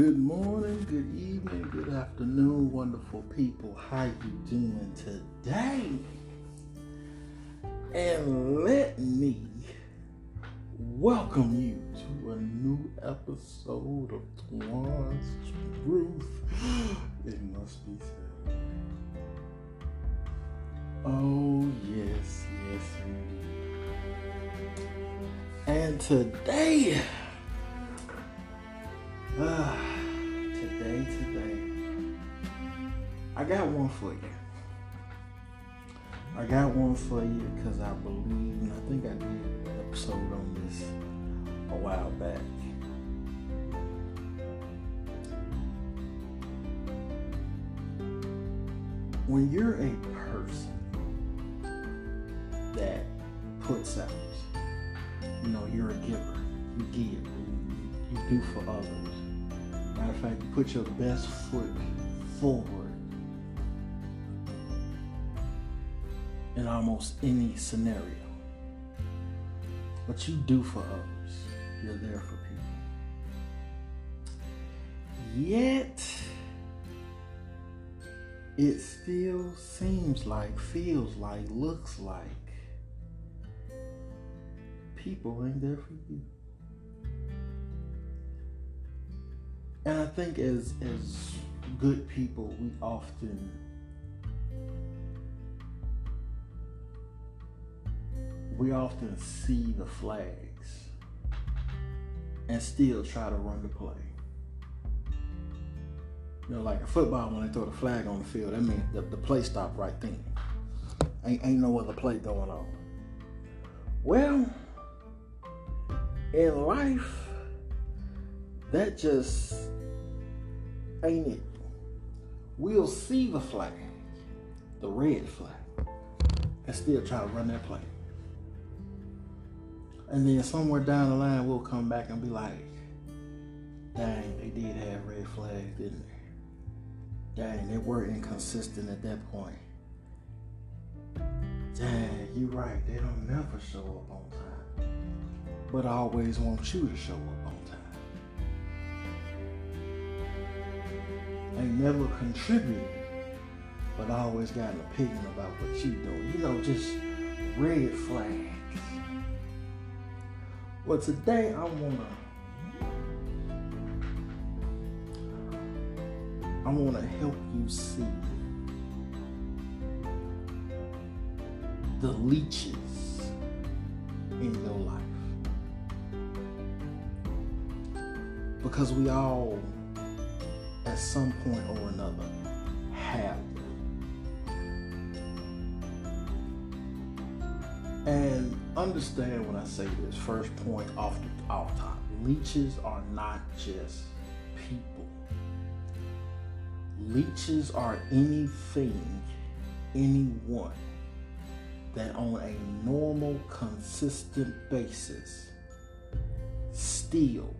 Good morning, good evening, good afternoon, wonderful people. How you doing today? And let me welcome you to a new episode of Twan's Truth. It must be said. Oh yes, yes. And today Ah, today, I got one for you. I got one for you because I believe, and I think I did an episode on this a while back. When you're a person that puts out, you know, you're a giver, you give, you do for others Matter of fact, put your best foot forward in almost any scenario. What you do for others, you're there for people. Yet, it still seems like, feels like, looks like people ain't there for you. And I think as as good people, we often we often see the flags and still try to run the play. You know, like a football, when they throw the flag on the field, that means the, the play stop right then. Ain't, ain't no other play going on. Well, in life, that just ain't it. We'll see the flag, the red flag, and still try to run that play. And then somewhere down the line, we'll come back and be like, dang, they did have red flags, didn't they? Dang, they were inconsistent at that point. Dang, you're right, they don't never show up on time. But I always want you to show up ain't never contributed, but I always got an opinion about what you doing. You know, just red flags. Well, today I wanna I wanna help you see the leeches in your life. Because we all at some point or another have And understand when I say this first point off the off top. Leeches are not just people. Leeches are anything, anyone that on a normal, consistent basis steal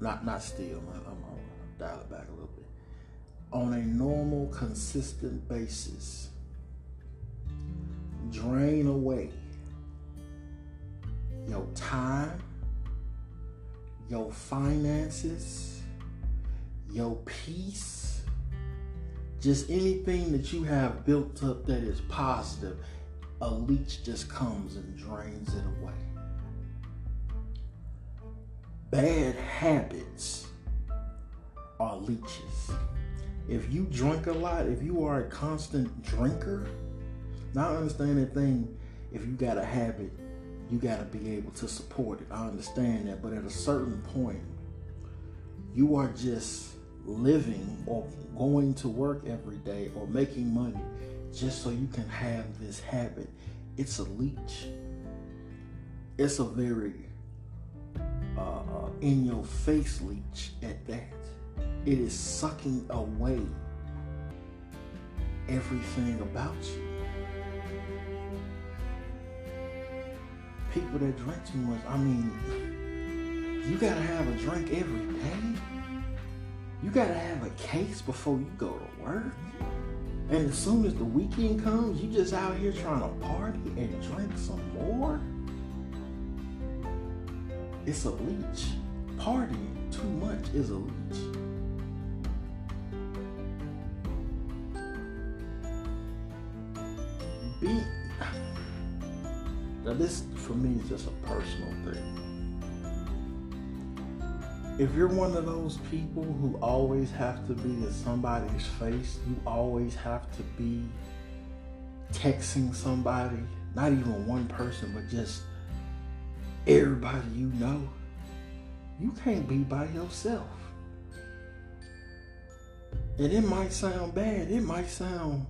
not not still. I'm, I'm, I'm dial it back a little bit. On a normal, consistent basis, drain away your time, your finances, your peace, just anything that you have built up that is positive, a leech just comes and drains it away bad habits are leeches. If you drink a lot, if you are a constant drinker, now I understand that thing, if you got a habit, you got to be able to support it. I understand that. But at a certain point, you are just living or going to work every day or making money just so you can have this habit. It's a leech. It's a very uh, uh, in your face leech at that. It is sucking away everything about you. People that drink too much, I mean, you gotta have a drink every day. You gotta have a case before you go to work. And as soon as the weekend comes, you just out here trying to party and drink some more. It's a leech. partying too much is a leech. Be now this for me is just a personal thing. If you're one of those people who always have to be in somebody's face, you always have to be texting somebody, not even one person, but just everybody you know, you can't be by yourself. And it might sound bad, it might sound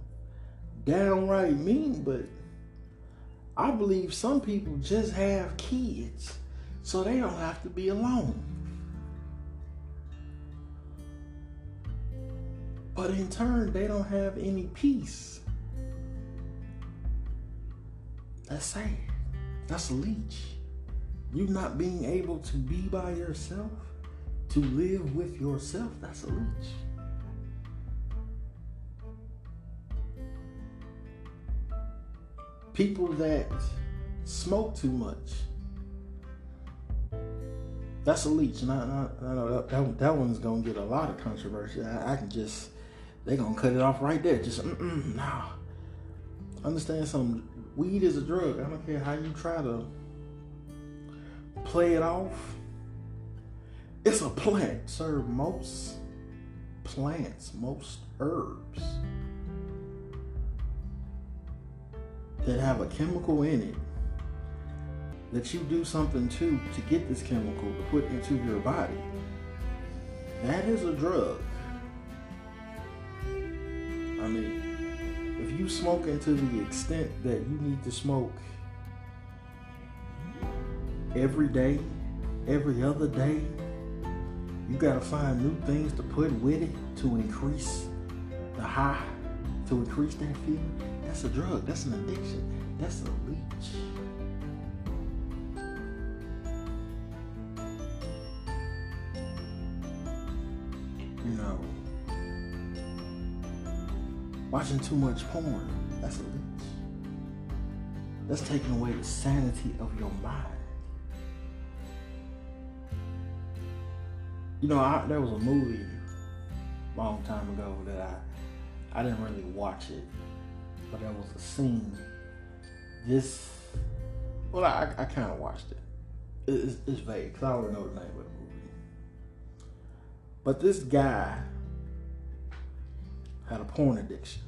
downright mean, but I believe some people just have kids so they don't have to be alone. But in turn, they don't have any peace. That's sad. That's a leech. You not being able to be by yourself, to live with yourself, that's a leech. People that smoke too much, that's a leech. And I, I, I know that, that, that, one's gonna get a lot of controversy. I, I can just, they're gonna cut it off right there. Just, mm-mm, nah. Understand something weed is a drug. I don't care how you try to play it off. It's a plant. Sir, most plants, most herbs that have a chemical in it that you do something to to get this chemical to put into your body. That is a drug. I mean, if you smoke into the extent that you need to smoke every day, every other day, you gotta find new things to put with it to increase the high, to increase that feeling. That's a drug. That's an addiction. That's a leech. You know, Watching too much porn, that's a leech. That's taking away the sanity of your mind. You know, I, there was a movie a long time ago that I I didn't really watch it, but there was a scene. This, well, I, I kind of watched it. It's, it's vague because I don't know the name of the movie. But this guy had a porn addiction.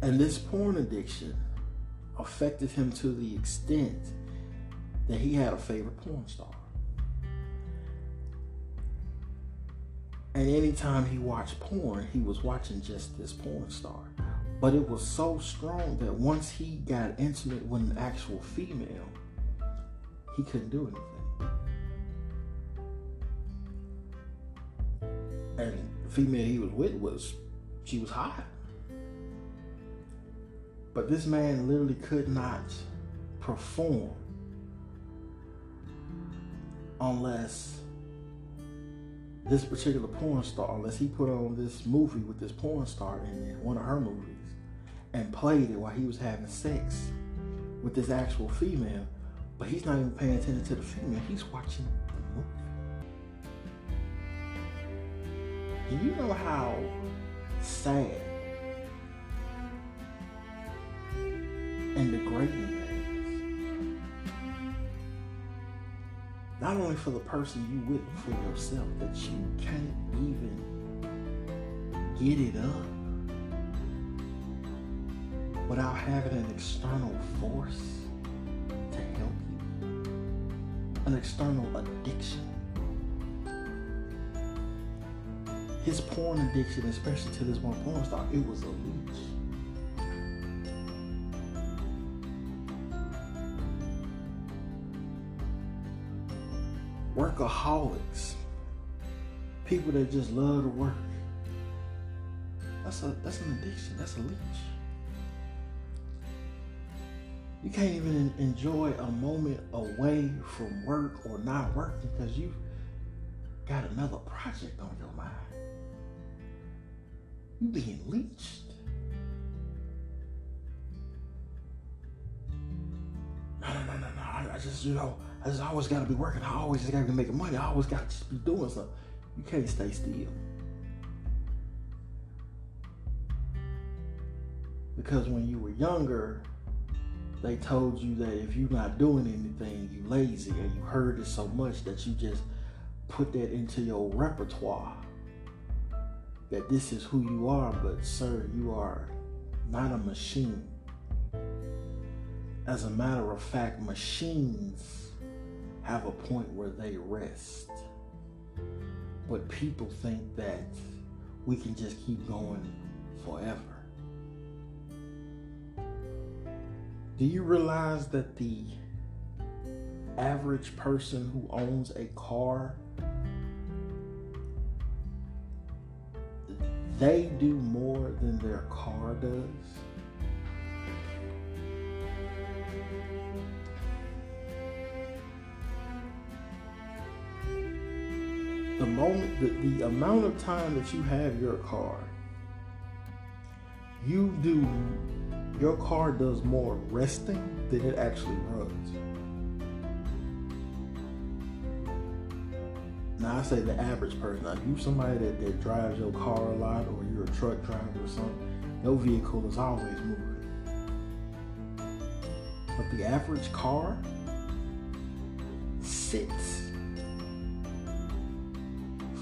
And this porn addiction affected him to the extent that he had a favorite porn star. And anytime he watched porn, he was watching just this porn star. But it was so strong that once he got intimate with an actual female, he couldn't do anything. and the female he was with was she was hot. But this man literally could not perform unless this particular porn star, unless he put on this movie with this porn star in it, one of her movies, and played it while he was having sex with this actual female, but he's not even paying attention to the female. He's watching Do you know how sad and degrading Not only for the person you with, for yourself, that you can't even get it up without having an external force to help you, an external addiction. his porn addiction, especially to this one porn star, it was a leech. Workaholics, people that just love to work. That's a that's an addiction. That's a leech. You can't even enjoy a moment away from work or not working because you got another project on your mind. You being leeched. No, no, no, no, no. I, I just, you know, I just always got to be working. I always just got to be making money. I always got to just be doing something. You can't stay still. Because when you were younger, they told you that if you're not doing anything, you lazy, and you heard it so much that you just put that into your repertoire. That this is who you are, but sir, you are not a machine. As a matter of fact, machines have a point where they rest. But people think that we can just keep going forever. Do you realize that the average person who owns a car they do more than their car does? Moment, the, the amount of time that you have your car, you do your car does more resting than it actually runs. Now I say the average person. Now you somebody that, that drives your car a lot or you're a truck driver or something, your vehicle is always moving. But the average car sits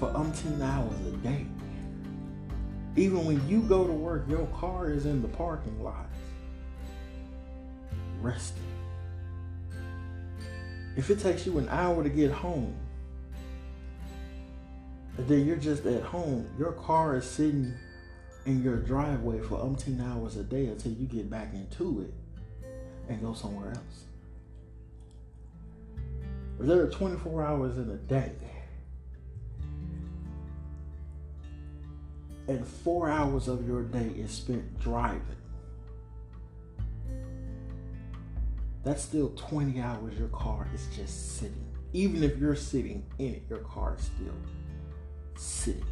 for umpteen hours a day. Even when you go to work, your car is in the parking lot resting. If it takes you an hour to get home, and then you're just at home, your car is sitting in your driveway for umpteen hours a day until you get back into it and go somewhere else. There are 24 hours in a day. And four hours of your day is spent driving. that's still 20 hours your car is just sitting. Even if you're sitting in it, your car is still sitting.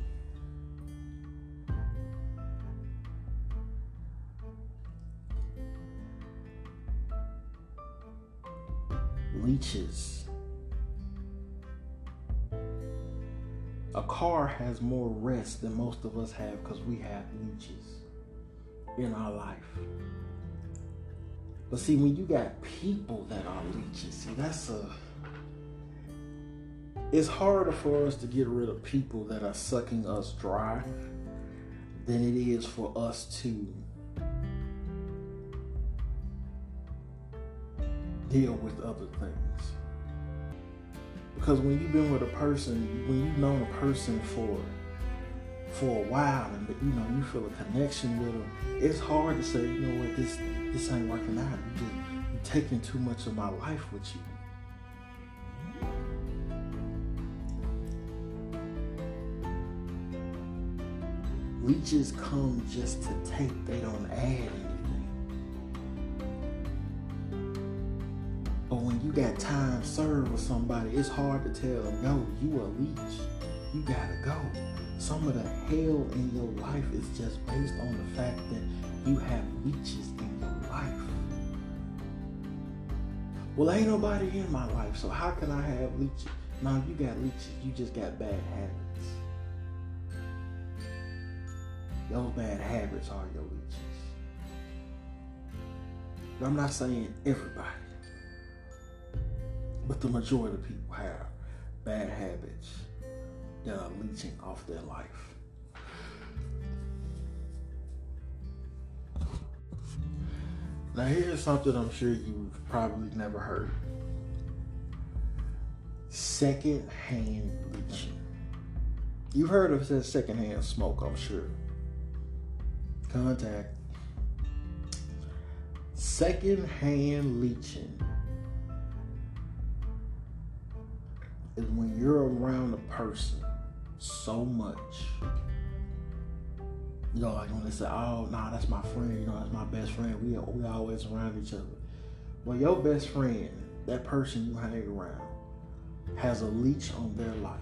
Leeches. A car has more rest than most of us have because we have leeches in our life. But see, when you got people that are leeches, see, that's a. It's harder for us to get rid of people that are sucking us dry than it is for us to deal with other things. Because when you've been with a person, when you've known a person for for a while and you know you feel a connection with them, it's hard to say, you know what, this this ain't working out. You just you taking too much of my life with you. Leeches come just to take, they don't add anything. Got time served with somebody, it's hard to tell no, yo, you a leech. You gotta go. Some of the hell in your life is just based on the fact that you have leeches in your life. Well, ain't nobody in my life, so how can I have leeches? No, you got leeches. You just got bad habits. Those bad habits are your leeches. I'm not saying everybody, but the majority of people have bad habits that are leeching off their life. Now, here's something I'm sure you've probably never heard second hand leeching. You've heard of that second hand smoke, I'm sure. Contact. Second hand leeching is when you're around a person so much. You know, like when they say, "Oh, nah, that's my friend," you know, that's my best friend. We we always around each other. Well, your best friend, that person you hang around, has a leech on their life,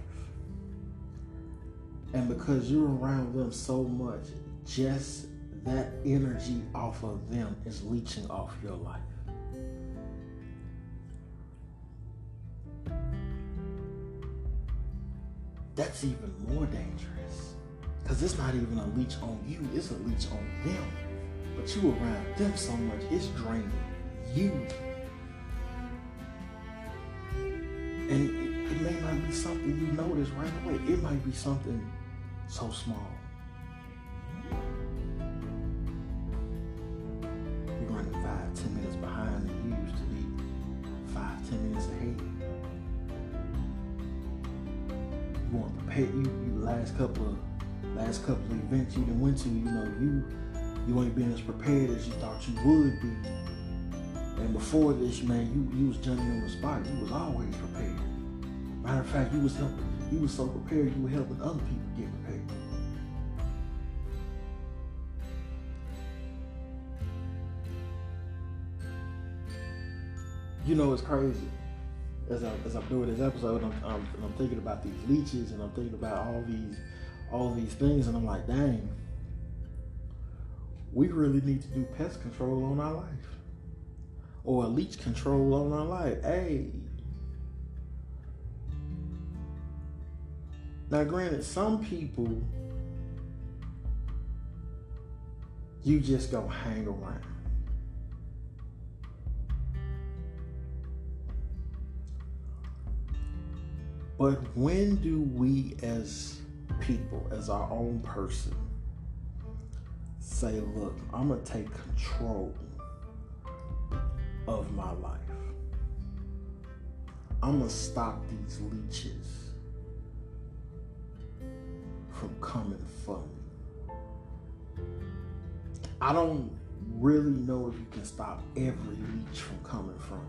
and because you're around them so much, just that energy off of them is leeching off your life. That's even more dangerous. Because it's not even a leech on you, it's a leech on them. But you around them so much, it's draining you. And it, it may not be something you notice right away. It might be something so small. Last couple of last couple of events you done went to, you know, you you ain't been as prepared as you thought you would be. And before this, man, you you was jumping on the spot. You was always prepared. Matter of fact, you was helping. You was so prepared. You were helping other people get prepared. You know, it's crazy. As, I, as I'm doing this episode, I'm, I'm, I'm thinking about these leeches and I'm thinking about all these all these things, and I'm like, dang, we really need to do pest control on our life or a leech control on our life. Hey. Now, granted, some people you just go hang around. But when do we as people, as our own person, say, look, I'm going to take control of my life. I'm going to stop these leeches from coming for me. I don't really know if you can stop every leech from coming from.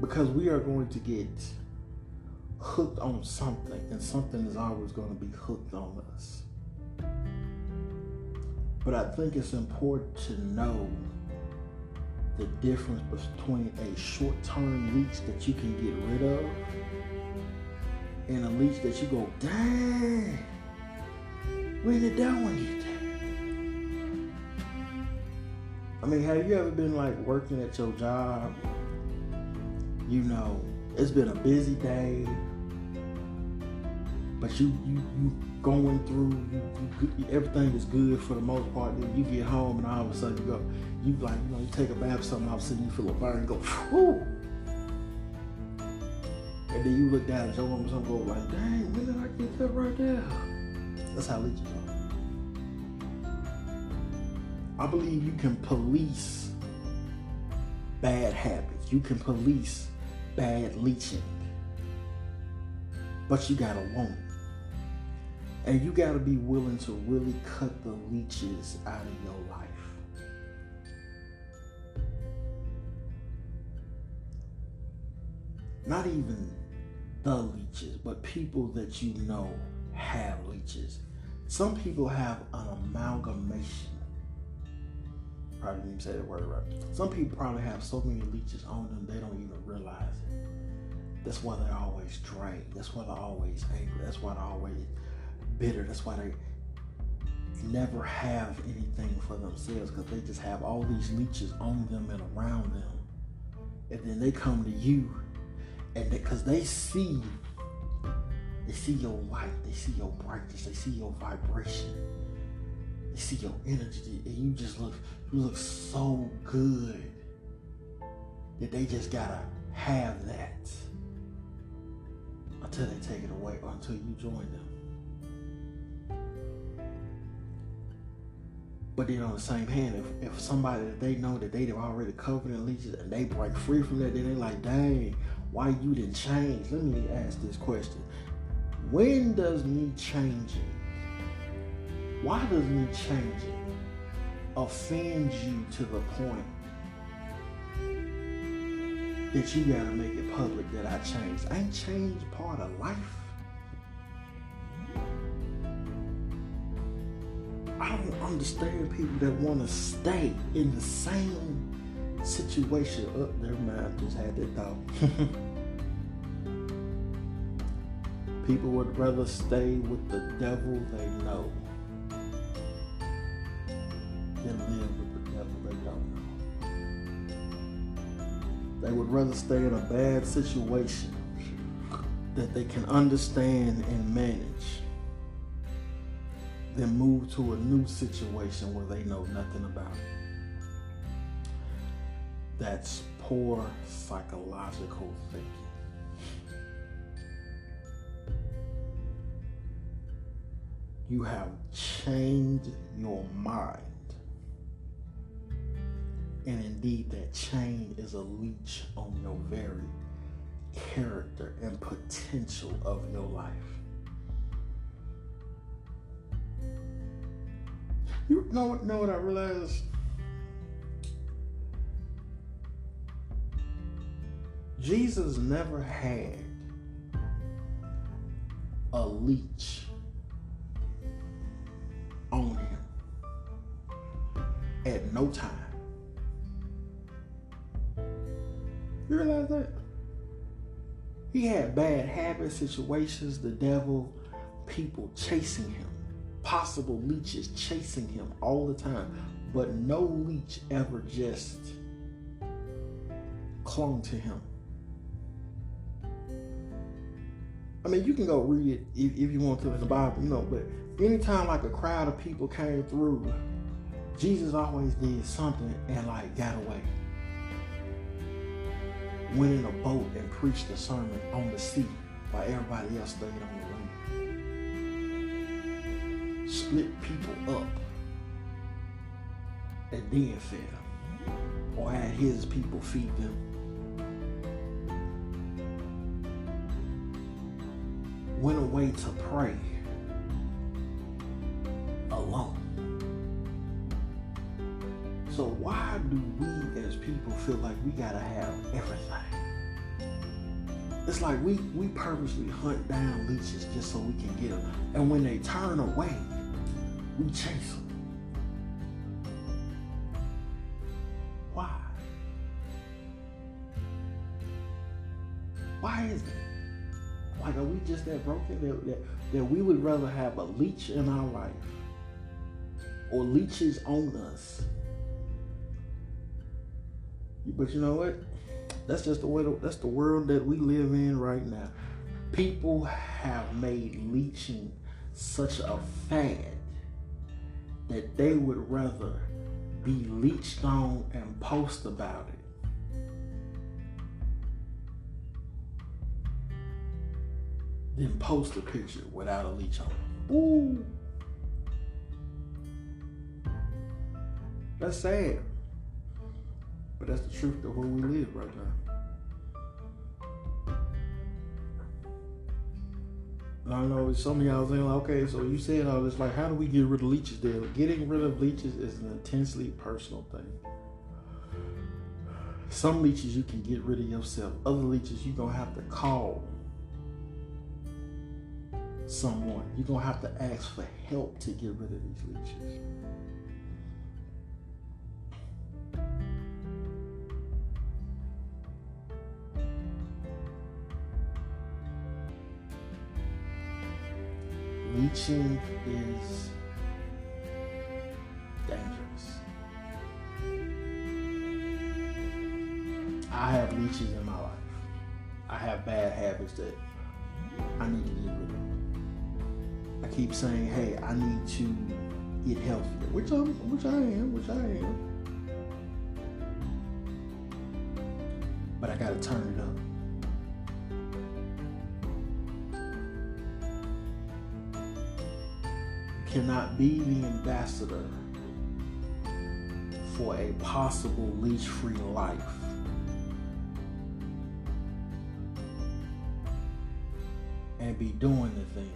Because we are going to get hooked on something, and something is always going to be hooked on us. But I think it's important to know the difference between a short term leech that you can get rid of and a leech that you go, dang, when did that one get? I mean, have you ever been like working at your job? You know, it's been a busy day but you you you going through you, you, everything is good for the most part. Then you get home and all of a sudden you go, you like you know you take a bath, or something all of a sudden you feel a burn, and go, whoo. And then you look down at your woman, and go like, dang, when did I get that right there? That's how leeches are. I believe you can police bad habits. You can police bad leeching. But you gotta want. And you got to be willing to really cut the leeches out of your life. Not even the leeches, but people that you know have leeches. Some people have an amalgamation. Probably didn't say the word right. Some people probably have so many leeches on them they don't even realize it. That's why they're always drained. That's why they're always angry. That's why they're always bitter. That's why they never have anything for themselves because they just have all these leeches on them and around them. And then they come to you and because they, they see they see your light, they see your brightness, they see your vibration, they see your energy, and you just look you look so good that they just gotta have that until they take it away or until you join them. But then on the same hand, if, if somebody that they know that they've already covered in and they break free from that, then they're like, dang, why you didn't change? Let me ask this question. When does me changing, why does me changing offend you to the point that you gotta make it public that I changed? Ain't change part of life? I don't understand people that want to stay in the same situation. Up oh, their mind just had that thought. people would rather stay with the devil they know than live with the devil they don't know. They would rather stay in a bad situation that they can understand and manage, then move to a new situation where they know nothing about it. That's poor psychological thinking. You have changed your mind. And indeed, that chain is a leech on your very character and potential of your life. You know, know what I realized? Jesus never had a leech on him at no time. You realize that? He had bad habits, situations, the devil, people chasing him, possible leeches chasing him all the time. But no leech ever just clung to him. I mean, you can go read it if, if you want to in the Bible, you know, but anytime like a crowd of people came through, Jesus always did something and like got away went in a boat and preached a sermon on the sea while everybody else stayed on the land. Split people up and then them. Or had his people feed them. Went away to pray alone. So why do we as people feel like we gotta have everything? It's like we we purposely hunt down leeches just so we can get them, and when they turn away, we chase them. Why? Why is it? Like, are we just that broken that, that, that we would rather have a leech in our life or leeches on us but you know what? That's just the way. That's the world that we live in right now. People have made leeching such a fad that they would rather be leeched on and post about it than post a picture without a leech on. Ooh. That's sad. But that's the truth of where we live right now. I know some of y'all saying, like, okay, so you said all this, like, how do we get rid of leeches there? Getting rid of leeches is an intensely personal thing. Some leeches you can get rid of yourself. Other leeches you're gonna have to call someone. You're gonna have to ask for help to get rid of these leeches. Leeching is dangerous. I have leeches in my life. I have bad habits that I need to get rid of. I keep saying, hey, I need to get healthier, which I'm which I am, which I am. But I gotta turn cannot be the ambassador for a possible leech free life. And be doing the things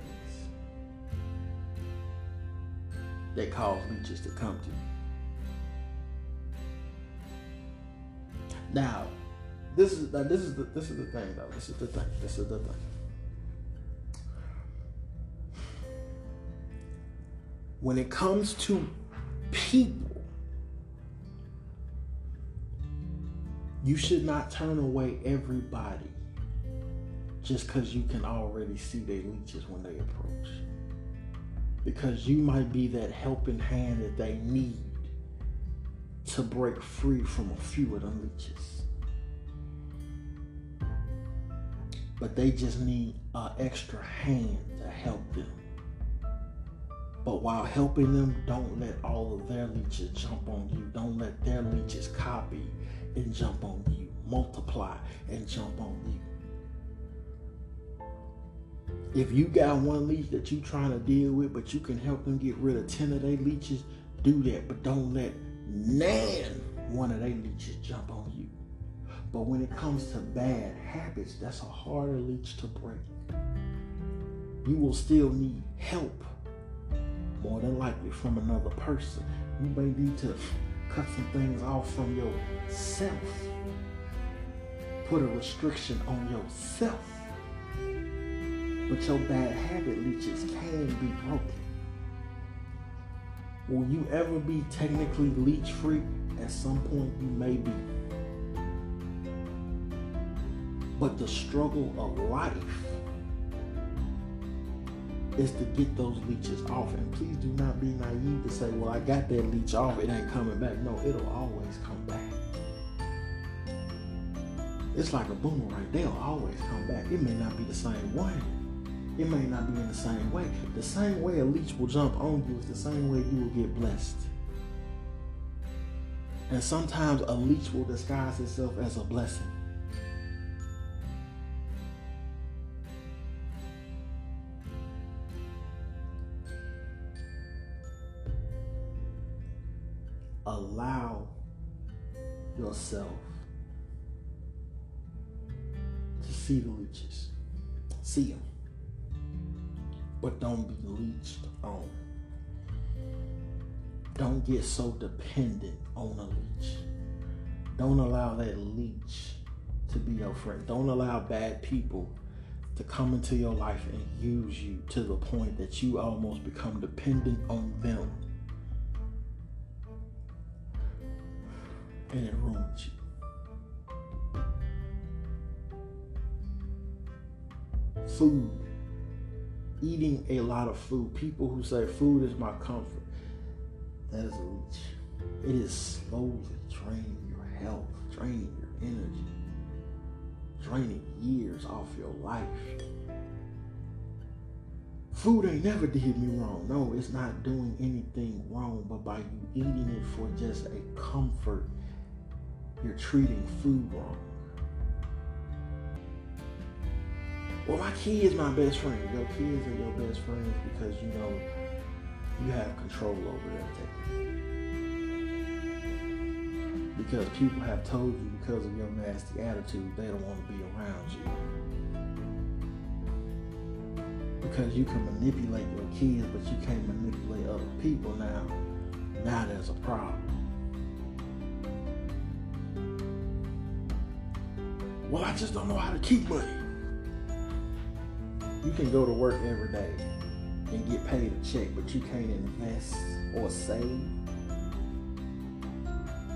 that cause leeches to come to you. Now, this is this is the this is the thing though. This is the thing. This is the thing. When it comes to people, you should not turn away everybody just because you can already see their leeches when they approach. Because you might be that helping hand that they need to break free from a few of the leeches. but they just need an extra hand to help them. But while helping them, don't let all of their leeches jump on you. Don't let their leeches copy and jump on you, multiply and jump on you. If you got one leech that you're trying to deal with, but you can help them get rid of 10 of their leeches, do that. But don't let nan one of their leeches jump on you. But when it comes to bad habits, that's a harder leech to break. You will still need help more than likely from another person. You may need to cut some things off from yourself. Put a restriction on yourself. But your bad habit leeches can be broken. Will you ever be technically leech free? At some point, you may be. But the struggle of life is to get those leeches off. And please do not be naive to say, well, I got that leech off, it ain't coming back. No, it'll always come back. It's like a boomerang, they'll always come back. It may not be the same way. It may not be in the same way. The same way a leech will jump on you is the same way you will get blessed. And sometimes a leech will disguise itself as a blessing. Allow yourself to see the leeches. See them. But don't be leeched on. Don't get so dependent on a leech. Don't allow that leech to be your friend. Don't allow bad people to come into your life and use you to the point that you almost become dependent on them it ruins you. Food. Eating a lot of food. People who say food is my comfort. That is a leech. It is slowly draining your health, draining your energy, draining years off your life. Food ain't never did me wrong. No, it's not doing anything wrong, but by you eating it for just a comfort you're treating food wrong. Well, my kid is my best friend. Your kids are your best friends because you know you have control over them. Because people have told you because of your nasty attitude, they don't want to be around you. Because you can manipulate your kids, but you can't manipulate other people now. Now there's a problem. Well, I just don't know how to keep money. You can go to work every day and get paid a check, but you can't invest or save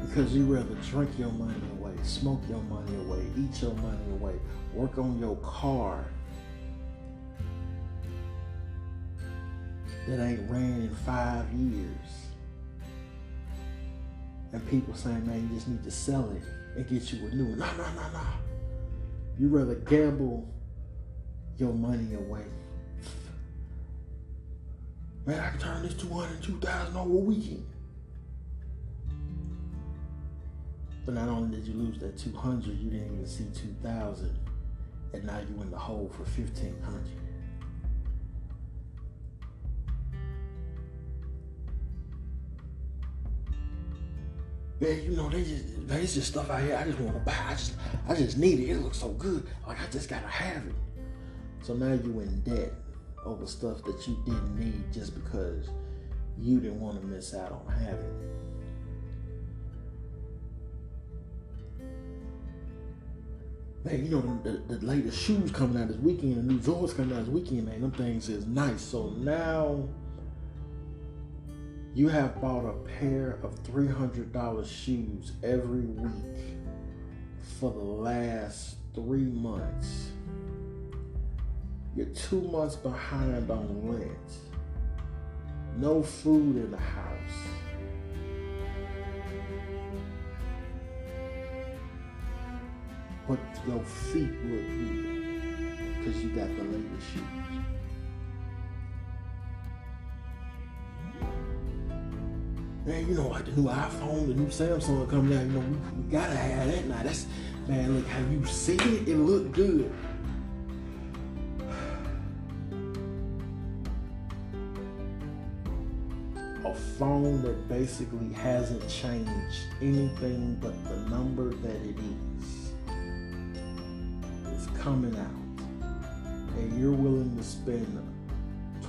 because you rather drink your money away, smoke your money away, eat your money away, work on your car that ain't ran in five years. And people saying, man, you just need to sell it and get you a new one. No, no, no, no. You rather gamble your money away. Man, I can turn this 200, 2000 over a weekend. But not only did you lose that 200, you didn't even see 2000. And now you in the hole for 1500. Man, you know, they just man, it's just stuff out here I just want to buy. I just I just need it. It looks so good. Like I just gotta have it. So now you in debt over stuff that you didn't need just because you didn't want to miss out on having it. Man, you know the, the, latest shoes coming out this weekend, the new Jordans coming out this weekend, man. Them things is nice. So now you have bought a pair of $300 shoes every week for the last three months. You're two months behind on rent. No food in the house. But your feet look good. because you got the latest shoes. Man, you know what? The new iPhone, the new Samsung coming out. You know, we, we gotta have that now. That's man. Look how you see it. It look good. A phone that basically hasn't changed anything but the number that it is is coming out, and you're willing to spend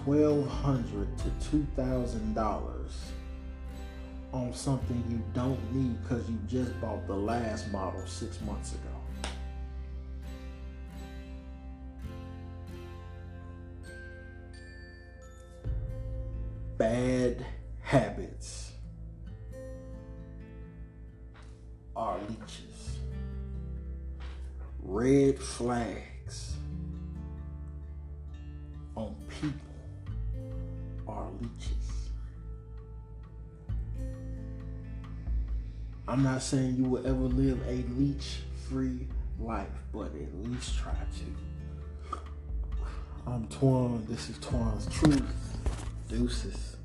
twelve hundred to two thousand dollars on something you don't need because you just bought the last model six months ago. Bad habits are leeches. Red flags saying you will ever live a leech free life, but at least try to. I'm Twan. This is Twan's Truth. Deuces.